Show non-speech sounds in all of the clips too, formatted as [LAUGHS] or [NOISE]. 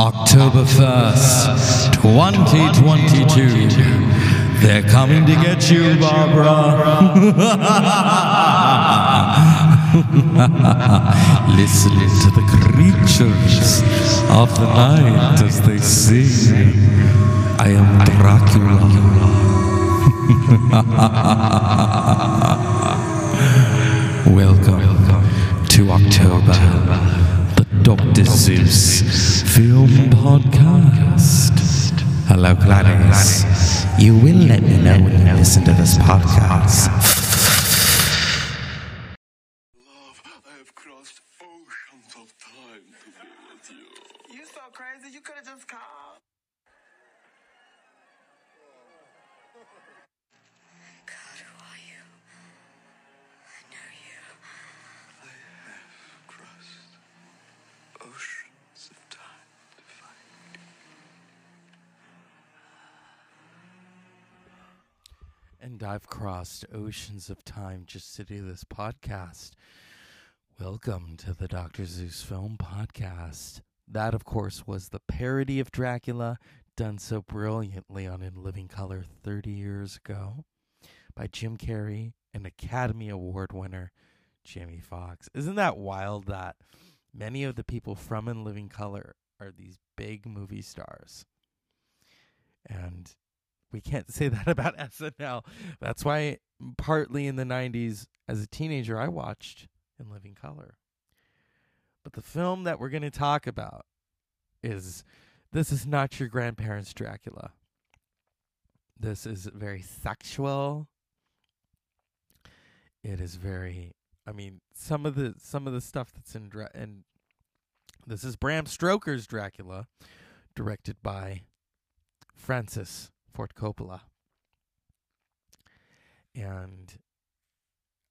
October 1st, 2022. They're coming to get you, Barbara. [LAUGHS] Listen to the creatures of the night as they sing. I am Dracula. [LAUGHS] Welcome to October. Zeus Film Podcast. Hello, Gladys. You will let me know when you listen to this podcast. Love, I have crossed oceans of time to be with you. You so crazy. You could have just called. God, who are you? I know you. I have crossed oceans of time to find you. And I've crossed oceans of time just to do this podcast. Welcome to the Dr. Zeus Film Podcast. That, of course, was the parody of Dracula done so brilliantly on In Living Color 30 years ago by Jim Carrey and Academy Award winner Jamie Foxx. Isn't that wild that many of the people from In Living Color are these big movie stars? And we can't say [LAUGHS] that about SNL. That's why partly in the 90s as a teenager I watched In Living Color. But the film that we're going to talk about is this is not your grandparents Dracula. This is very sexual. It is very I mean some of the some of the stuff that's in Dra- and this is Bram Stoker's Dracula directed by Francis Ford Coppola. And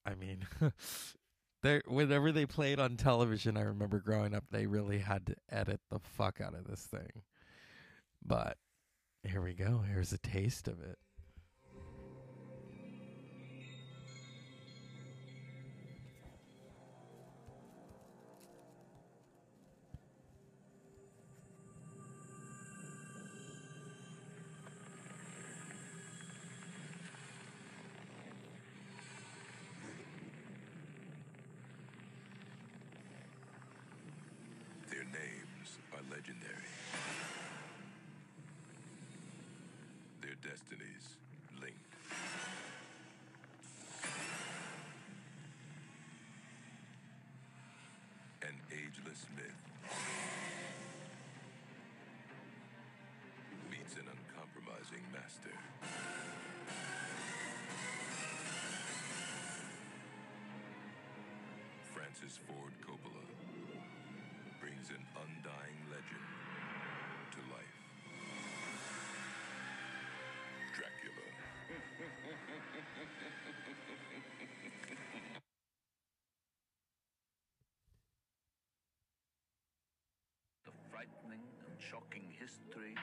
I mean, [LAUGHS] they whenever they played on television, I remember growing up, they really had to edit the fuck out of this thing. But here we go. Here's a taste of it. Legendary. Their destinies linked. An ageless myth meets an uncompromising master. Francis Ford Coppola brings an undying legend to life. Dracula. the frightening and shocking history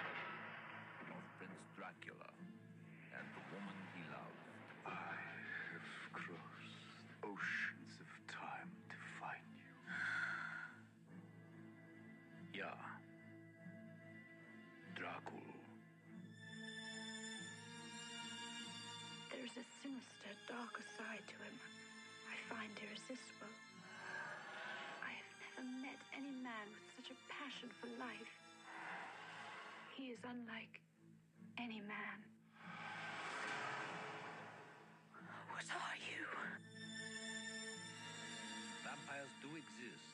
of Prince Dracula There's a sinister, darker side to him. I find irresistible. I have never met any man with such a passion for life. He is unlike any man. What are you? Vampires do exist.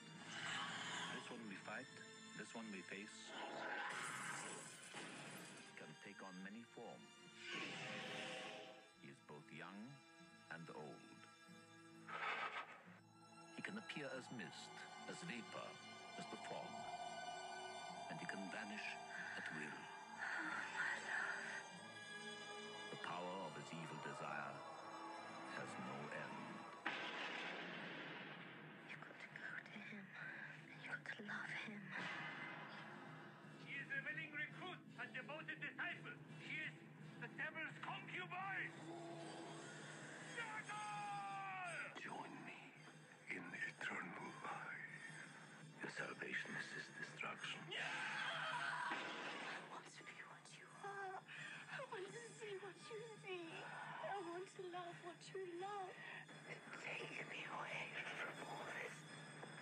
This one we fight, this one we face. Can take on many forms. He is both young and old. He can appear as mist, as vapor, as the fog. And he can vanish at will. The power of his evil desire has no end. You've got to go to him. You've got to love him. She is a willing recruit and devoted disciple. She is the devil's concubine. love what you love. Take me away from all this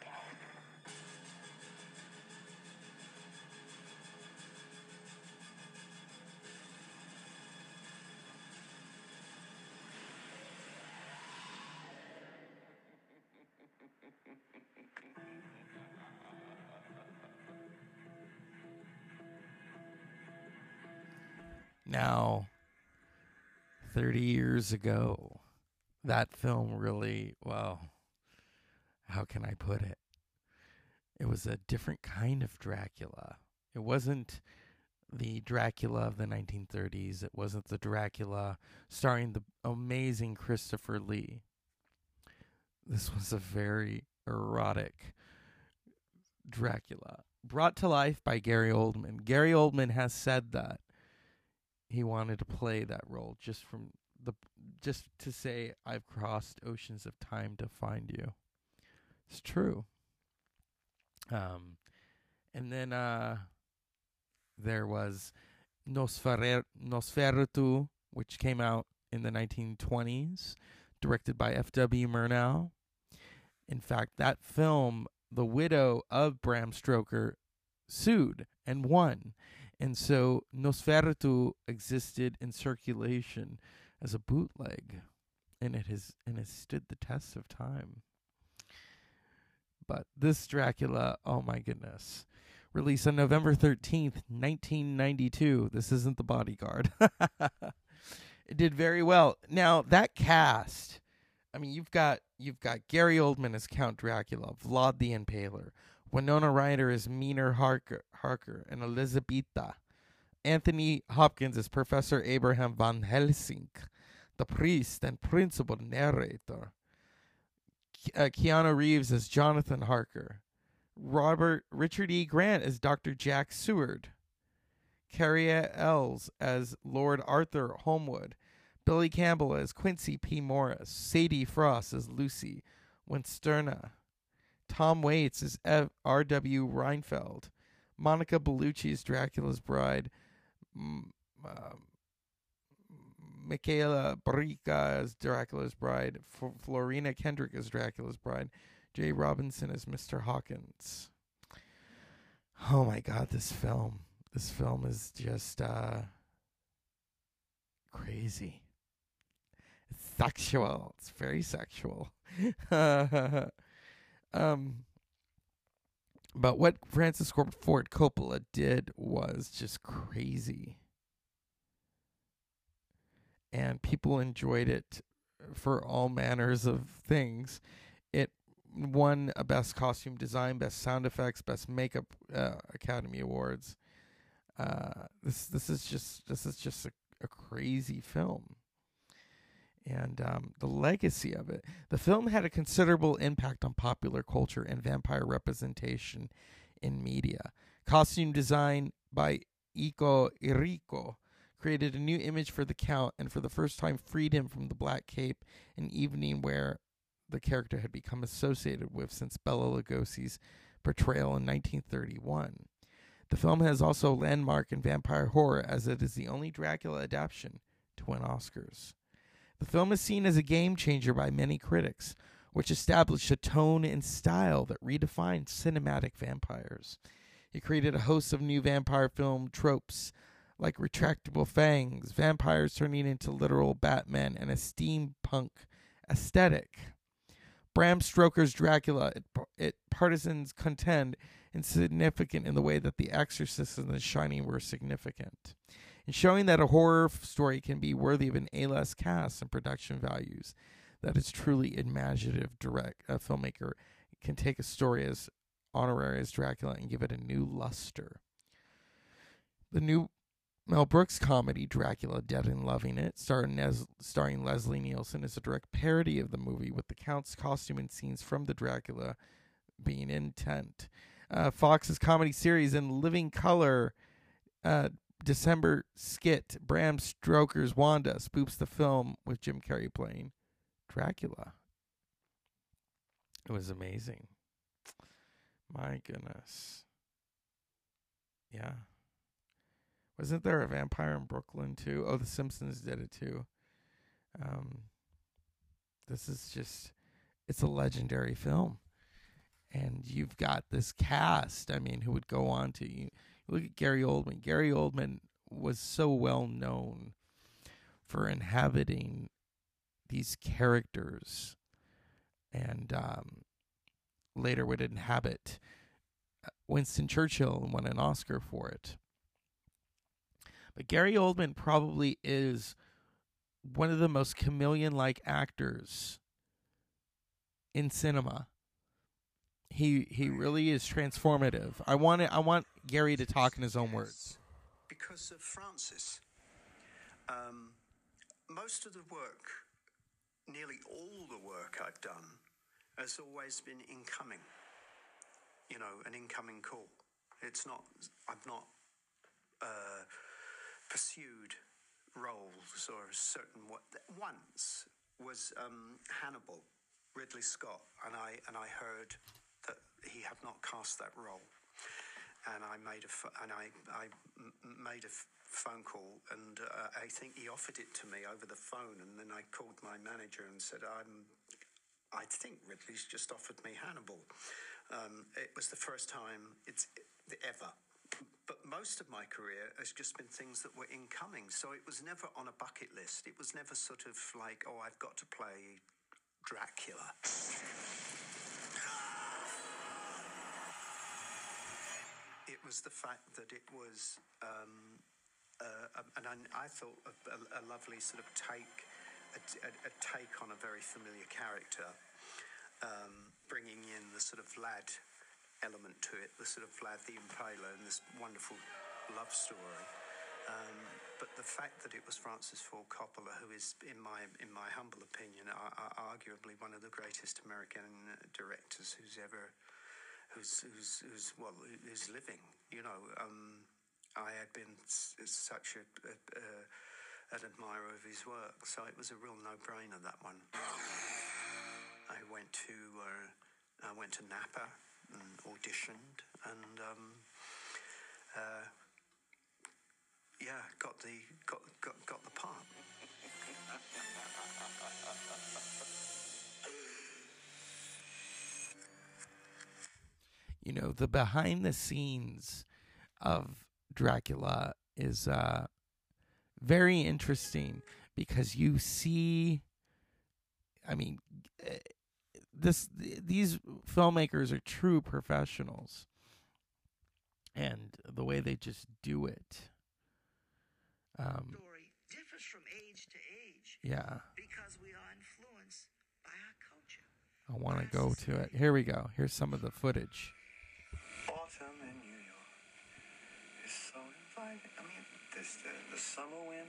death. Now, 30 years ago, that film really, well, how can I put it? It was a different kind of Dracula. It wasn't the Dracula of the 1930s. It wasn't the Dracula starring the amazing Christopher Lee. This was a very erotic Dracula brought to life by Gary Oldman. Gary Oldman has said that he wanted to play that role just from the just to say I've crossed oceans of time to find you. It's true. Um and then uh there was Nosfer- Nosferatu, which came out in the 1920s, directed by F.W. Murnau. In fact, that film, the widow of Bram Stoker sued and won. And so Nosferatu existed in circulation as a bootleg, and it has and has stood the test of time. But this Dracula, oh my goodness, released on November 13th, 1992. This isn't The Bodyguard. [LAUGHS] it did very well. Now, that cast, I mean, you've got you've got Gary Oldman as Count Dracula, Vlad the Impaler, Winona Ryder as Mina Harker, Harker and Elisabeta. Anthony Hopkins is Professor Abraham Van Helsing, the priest and principal narrator. Uh, Keanu Reeves is Jonathan Harker. Robert Richard E. Grant is Dr. Jack Seward, Cary Elwes as Lord Arthur Holmwood, Billy Campbell as Quincy P. Morris, Sadie Frost as Lucy Westenra, Tom Waits is Ev- R.W. Renfield, Monica Bellucci is Dracula's bride, M- uh, Michaela Brica as Dracula's bride, F- Florina Kendrick is Dracula's bride, Jay Robinson is Mr. Hawkins. Oh my god, this film. This film is just uh crazy. It's sexual. It's very sexual. [LAUGHS] um but what Francis Ford Coppola did was just crazy. And people enjoyed it for all manners of things. It won a best costume design, best sound effects, best makeup uh, Academy Awards. Uh, this this is just this is just a, a crazy film, and um, the legacy of it. The film had a considerable impact on popular culture and vampire representation in media. Costume design by Iko Irico created a new image for the Count, and for the first time freed him from the black cape and evening wear the character had become associated with since Bela Lugosi's portrayal in 1931. The film has also landmark in vampire horror as it is the only Dracula adaptation to win Oscars. The film is seen as a game changer by many critics, which established a tone and style that redefined cinematic vampires. It created a host of new vampire film tropes like retractable fangs, vampires turning into literal Batman, and a steampunk aesthetic. Bram Stoker's Dracula, it, it partisans contend, insignificant in the way that The Exorcist and The Shining were significant. In showing that a horror story can be worthy of an A-list cast and production values, that is truly imaginative. Direct a filmmaker can take a story as honorary as Dracula and give it a new luster. The new Mel Brooks comedy Dracula Dead and Loving It, starring, starring Leslie Nielsen, is a direct parody of the movie with the Count's costume and scenes from the Dracula being intent. Uh, Fox's comedy series in Living Color uh, December skit Bram Stoker's Wanda spoofs the film with Jim Carrey playing Dracula. It was amazing. My goodness. Yeah. Wasn't there a vampire in Brooklyn too? Oh, The Simpsons did it too. Um, this is just, it's a legendary film. And you've got this cast, I mean, who would go on to, you look at Gary Oldman. Gary Oldman was so well known for inhabiting these characters and um, later would inhabit uh, Winston Churchill and won an Oscar for it. but Gary Oldman probably is one of the most chameleon like actors in cinema. He he really is transformative. I want it, I want Gary to talk in his own words. Because of Francis. Um, most of the work, nearly all the work I've done, has always been incoming. You know, an incoming call. It's not, I've not uh, pursued roles or a certain what. Once was um, Hannibal, Ridley Scott, and I and I heard he had not cast that role, and I made a and I I made a phone call, and uh, I think he offered it to me over the phone, and then I called my manager and said I'm. I think Ridley's just offered me Hannibal. Um, it was the first time it's ever. But most of my career has just been things that were incoming. So it was never on a bucket list. It was never sort of like, oh, I've got to play Dracula. Was the fact that it was, um, uh, and I, I thought a, a, lovely sort of take, a, a, a take on a very familiar character, um, bringing in the sort of lad element to it, the sort of Vlad the Impaler and this wonderful love story. Um, but the fact that it was Francis Ford Coppola, who is, in my in my humble opinion, are, are arguably one of the greatest American uh, directors who's ever, who's who's, who's well, who's living. You know, um, I had been such a, a, a an admirer of his work, so it was a real no-brainer that one. I went to uh, I went to Napa and auditioned, and um, uh, yeah, got the got got got the part. [LAUGHS] You know, the behind the scenes of Dracula is uh very interesting because you see I mean eh, this these filmmakers are true professionals and the way they just do it um Story differs from age to age yeah. because we are influenced by our culture. I want to go to it. here we go. Here's some of the footage Autumn in New York is so inviting. I mean, this the, the summer wind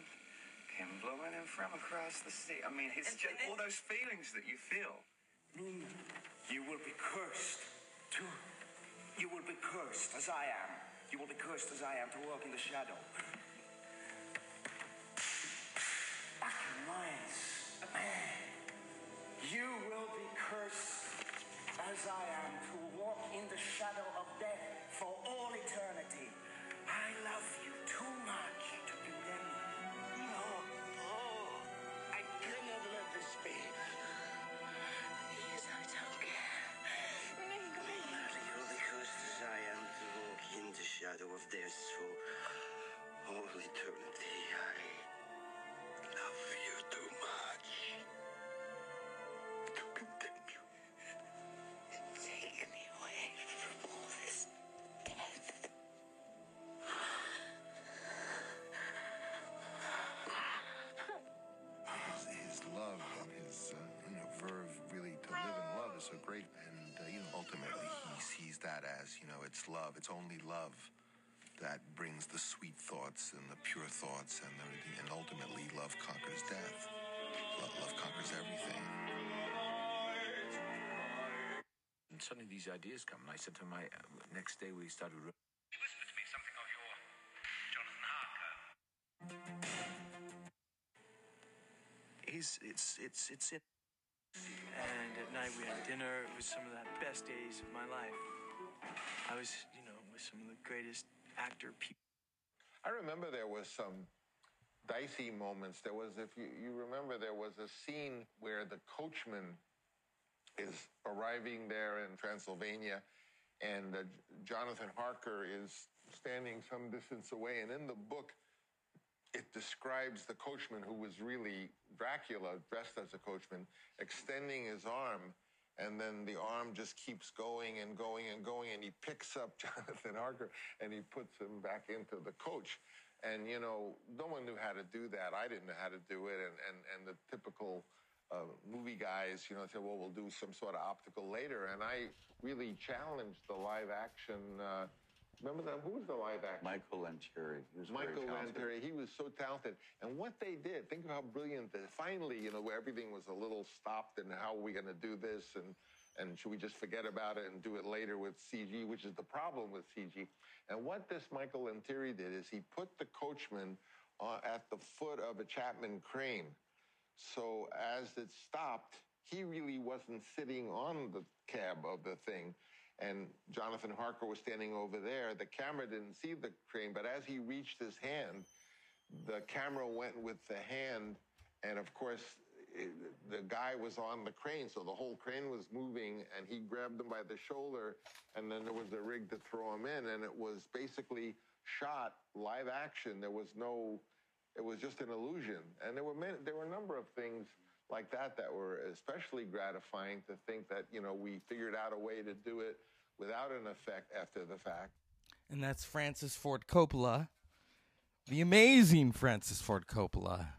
came blowing in from across the sea. I mean, it's just all those feelings that you feel. You will be cursed too. You will be cursed as I am. You will be cursed as I am to walk in the shadow. Back in minds, man. You will be cursed as I am to walk in the shadow of death for all eternity. Of death for all eternity. I love you too much to you. Take me away from all this death. his, his love and his uh, you know verve really to live in love is so great and uh, you know ultimately he sees that as you know it's love it's only love that brings the sweet thoughts and the pure thoughts and everything and ultimately love conquers death love, love conquers everything And suddenly these ideas come, and I said to my, uh, next day we started. Re- He whispered to me something of your Jonathan Harker. He's it's it's it's it. And at night we had dinner. It was some of the best days of my life. I was, you know, with some of the greatest actor. I remember there was some dicey moments. There was, if you, you remember, there was a scene where the coachman is arriving there in Transylvania, and uh, Jonathan Harker is standing some distance away. And in the book, it describes the coachman who was really Dracula, dressed as a coachman, extending his arm. And then the arm just keeps going and going and going, and he picks up [LAUGHS] Jonathan Harker and he puts him back into the coach. And you know, no one knew how to do that. I didn't know how to do it, and and and the typical uh, movie guys, you know, said, "Well, we'll do some sort of optical later." And I really challenged the live action. Uh, remember that? Who was the live actor? Michael Lantieri. He was Michael. Lantieri. He was so talented. And what they did, think of how brilliant that finally, you know, where everything was a little stopped and how are we going to do this and and should we just forget about it and do it later with CG, which is the problem with CG. And what this Michael Lantieri did is he put the coachman uh, at the foot of a Chapman crane. So as it stopped, he really wasn't sitting on the cab of the thing. And Jonathan Harker was standing over there. The camera didn't see the crane, but as he reached his hand, the camera went with the hand. And of course, it, the guy was on the crane, so the whole crane was moving, and he grabbed him by the shoulder, and then there was a rig to throw him in, and it was basically shot live action. There was no, it was just an illusion, and there were many, there were a number of things like that that were especially gratifying to think that you know we figured out a way to do it without an effect after the fact. And that's Francis Ford Coppola, the amazing Francis Ford Coppola,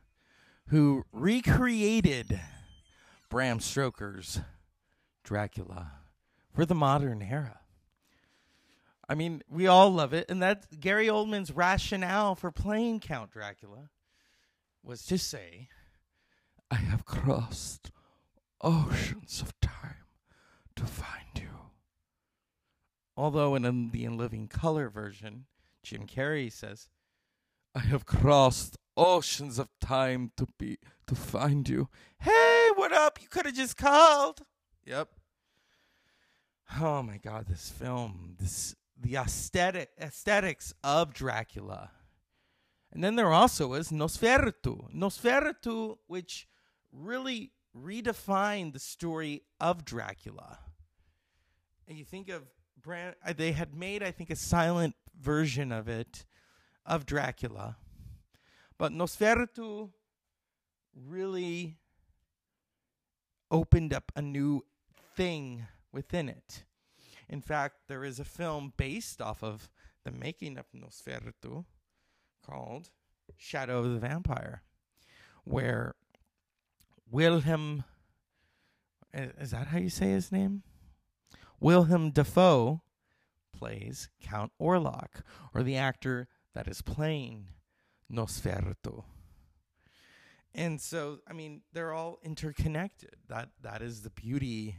who recreated Bram Stoker's Dracula for the modern era. I mean, we all love it, and that Gary Oldman's rationale for playing Count Dracula was to say, "I have crossed oceans of time to find you." Although in the In Living Color version, Jim Carrey says, "I have crossed oceans of time to be to find you." Hey, what up? You could have just called. Yep. Oh my god, this film, this the aesthetic aesthetics of Dracula. And then there also is Nosferatu. Nosferatu, which really redefined the story of Dracula. And you think of Brand, uh, they had made, I think, a silent version of it, of Dracula. But Nosferatu really opened up a new thing within it. In fact, there is a film based off of the making of Nosferatu called Shadow of the Vampire, where Wilhelm is that how you say his name? Wilhelm Dafoe plays Count Orlok, or the actor that is playing Nosferatu. And so, I mean, they're all interconnected. That that is the beauty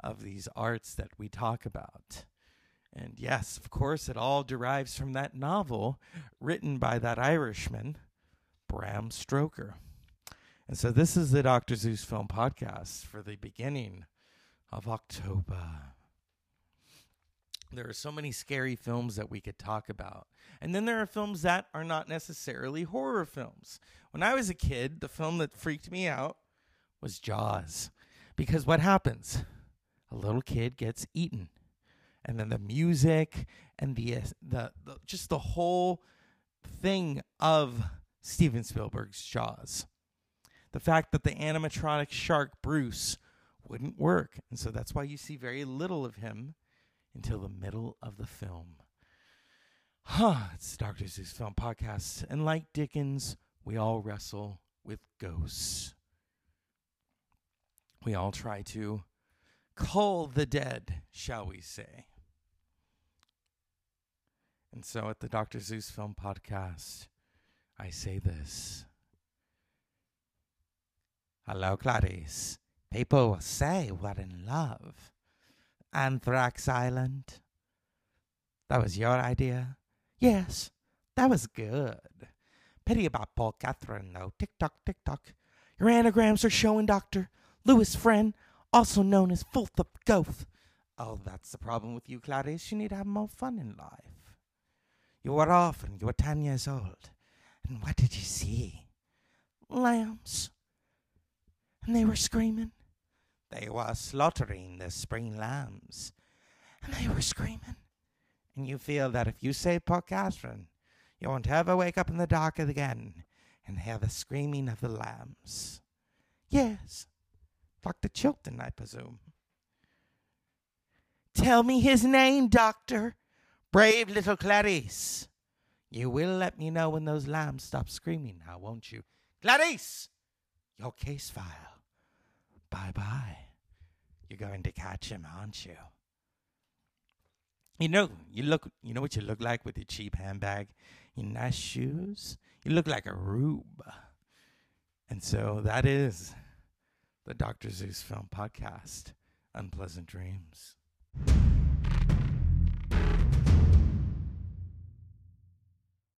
of these arts that we talk about. And yes, of course, it all derives from that novel written by that Irishman, Bram Stoker. And so, this is the Dr. Zeus Film Podcast for the beginning of October. There are so many scary films that we could talk about. And then there are films that are not necessarily horror films. When I was a kid, the film that freaked me out was Jaws. Because what happens? A little kid gets eaten. And then the music and the, uh, the, the just the whole thing of Steven Spielberg's Jaws. The fact that the animatronic shark Bruce wouldn't work. And so that's why you see very little of him until the middle of the film. Huh, it's Dr. Zeus Film Podcast. And like Dickens, we all wrestle with ghosts. We all try to call the dead, shall we say. And so at the Dr. Zeus Film Podcast, I say this. Hello, Clarice. People say we're in love. Anthrax Island. That was your idea? Yes, that was good. Pity about Paul Catherine, though. Tick tock, tick tock. Your anagrams are showing, Doctor. Louis Friend, also known as Fulthop Goth. Oh, that's the problem with you, Clarice. You need to have more fun in life. You were off and you were ten years old. And what did you see? Lambs. And they were screaming. They were slaughtering the spring lambs. And they were screaming. And you feel that if you save Port Catherine, you won't ever wake up in the dark again and hear the screaming of the lambs. Yes, Dr. Chilton, I presume. Tell me his name, Doctor. Brave little Clarice. You will let me know when those lambs stop screaming now, won't you? Clarice! Your case file. Bye bye. You're going to catch him, aren't you? You know, you look. You know what you look like with your cheap handbag, your nice shoes. You look like a rube. And so that is the Dr. Zeus Film Podcast. Unpleasant dreams.